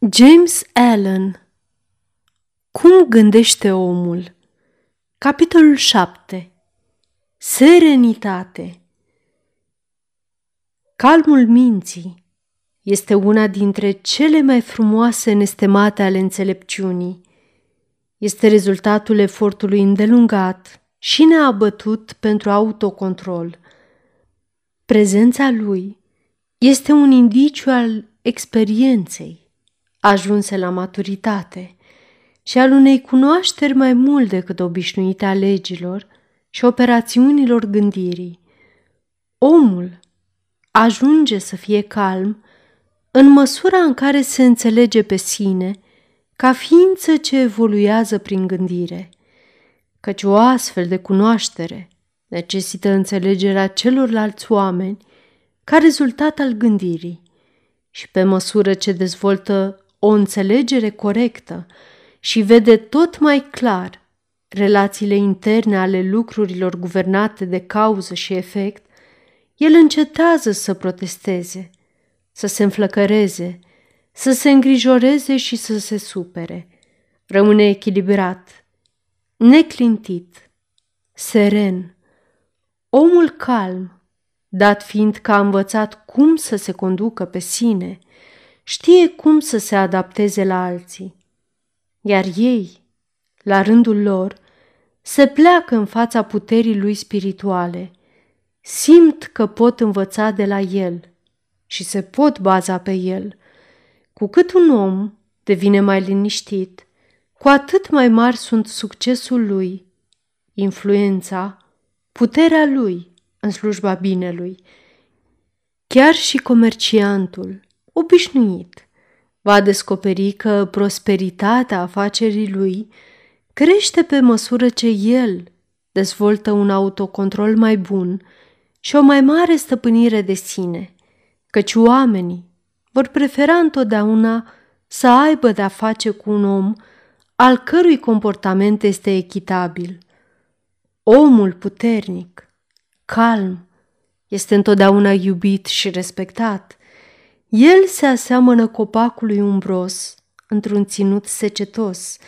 James Allen Cum gândește omul? Capitolul 7 Serenitate Calmul minții este una dintre cele mai frumoase nestemate ale înțelepciunii. Este rezultatul efortului îndelungat și neabătut pentru autocontrol. Prezența lui este un indiciu al experienței ajunse la maturitate și al unei cunoașteri mai mult decât obișnuite a legilor și operațiunilor gândirii. Omul ajunge să fie calm în măsura în care se înțelege pe sine ca ființă ce evoluează prin gândire, căci o astfel de cunoaștere necesită înțelegerea celorlalți oameni ca rezultat al gândirii și pe măsură ce dezvoltă o înțelegere corectă și vede tot mai clar relațiile interne ale lucrurilor guvernate de cauză și efect, el încetează să protesteze, să se înflăcăreze, să se îngrijoreze și să se supere. Rămâne echilibrat, neclintit, seren. Omul calm, dat fiind că a învățat cum să se conducă pe sine – știe cum să se adapteze la alții. Iar ei, la rândul lor, se pleacă în fața puterii lui spirituale, simt că pot învăța de la el și se pot baza pe el. Cu cât un om devine mai liniștit, cu atât mai mari sunt succesul lui, influența, puterea lui în slujba binelui. Chiar și comerciantul, obișnuit. Va descoperi că prosperitatea afacerii lui crește pe măsură ce el dezvoltă un autocontrol mai bun și o mai mare stăpânire de sine, căci oamenii vor prefera întotdeauna să aibă de-a face cu un om al cărui comportament este echitabil. Omul puternic, calm, este întotdeauna iubit și respectat – el se aseamănă copacului umbros într-un ținut secetos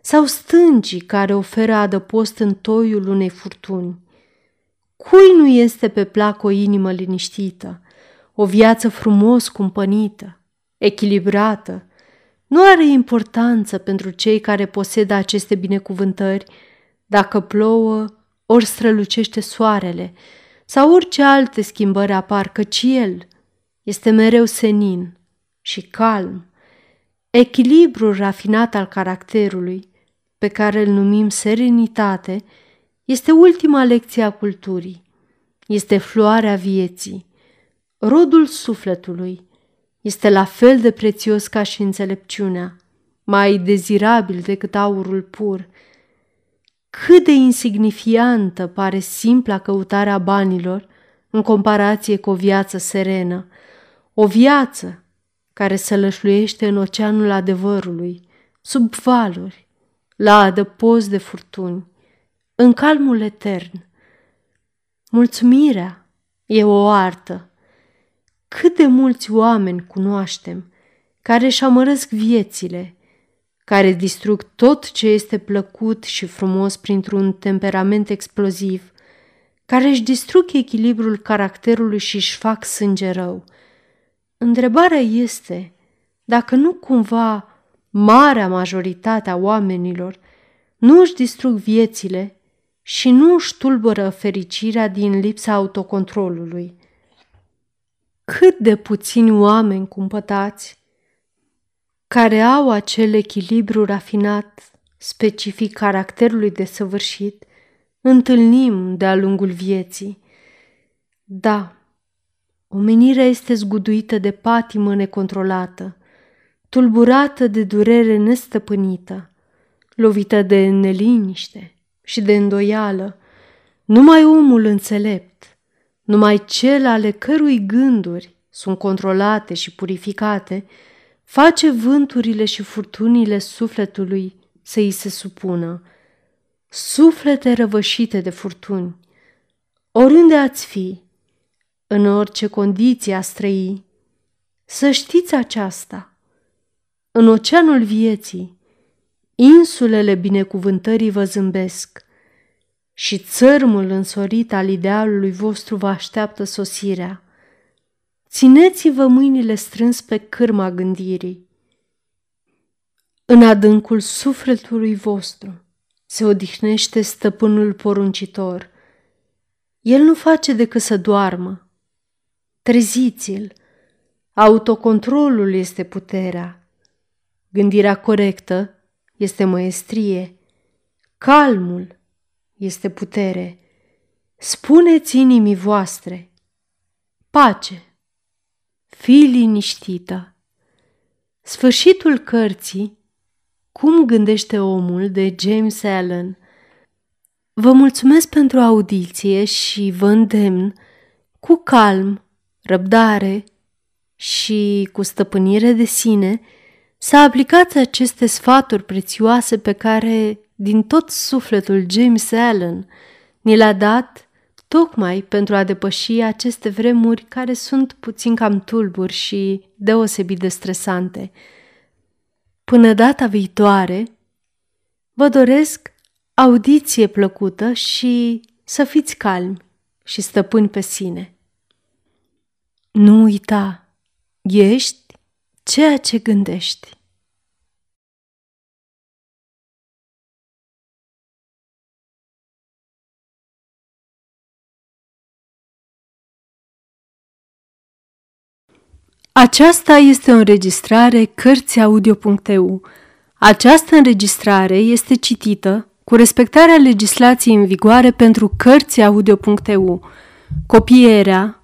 sau stâncii care oferă adăpost în toiul unei furtuni. Cui nu este pe plac o inimă liniștită, o viață frumos cumpănită, echilibrată? Nu are importanță pentru cei care posedă aceste binecuvântări dacă plouă ori strălucește soarele sau orice alte schimbări apar, căci el – este mereu senin și calm. Echilibrul rafinat al caracterului, pe care îl numim serenitate, este ultima lecție a culturii. Este floarea vieții. Rodul sufletului este la fel de prețios ca și înțelepciunea, mai dezirabil decât aurul pur. Cât de insignifiantă pare simpla căutarea banilor în comparație cu o viață serenă – o viață care se lășluiește în oceanul adevărului, sub valuri, la adăpost de furtuni, în calmul etern. Mulțumirea e o artă. Cât de mulți oameni cunoaștem care își amărăsc viețile, care distrug tot ce este plăcut și frumos printr-un temperament exploziv, care își distrug echilibrul caracterului și își fac sânge rău – Întrebarea este dacă nu cumva marea majoritate a oamenilor nu își distrug viețile și nu își tulbură fericirea din lipsa autocontrolului. Cât de puțini oameni cumpătați care au acel echilibru rafinat, specific caracterului desăvârșit, întâlnim de-a lungul vieții. Da, Omenirea este zguduită de patimă necontrolată, tulburată de durere nestăpânită, lovită de neliniște și de îndoială. Numai omul înțelept, numai cel ale cărui gânduri sunt controlate și purificate, face vânturile și furtunile sufletului să îi se supună. Suflete răvășite de furtuni, oriunde ați fi, în orice condiție a străi. Să știți aceasta. în oceanul vieții, insulele binecuvântării vă zâmbesc și țărmul însorit al idealului vostru vă așteaptă sosirea. Țineți-vă mâinile strâns pe cârma gândirii. În adâncul sufletului vostru se odihnește stăpânul poruncitor. El nu face decât să doarmă. Treziți-l! Autocontrolul este puterea. Gândirea corectă este măestrie. Calmul este putere. Spuneți inimii voastre, pace, fii liniștită. Sfârșitul cărții Cum gândește omul de James Allen Vă mulțumesc pentru audiție și vă îndemn cu calm, răbdare și cu stăpânire de sine să aplicați aceste sfaturi prețioase pe care, din tot sufletul James Allen, ni le-a dat tocmai pentru a depăși aceste vremuri care sunt puțin cam tulburi și deosebit de stresante. Până data viitoare, vă doresc audiție plăcută și să fiți calmi și stăpâni pe sine. Nu uita, ești ceea ce gândești. Aceasta este o înregistrare Cărțiaudio.eu. Această înregistrare este citită cu respectarea legislației în vigoare pentru Cărțiaudio.eu. Copierea,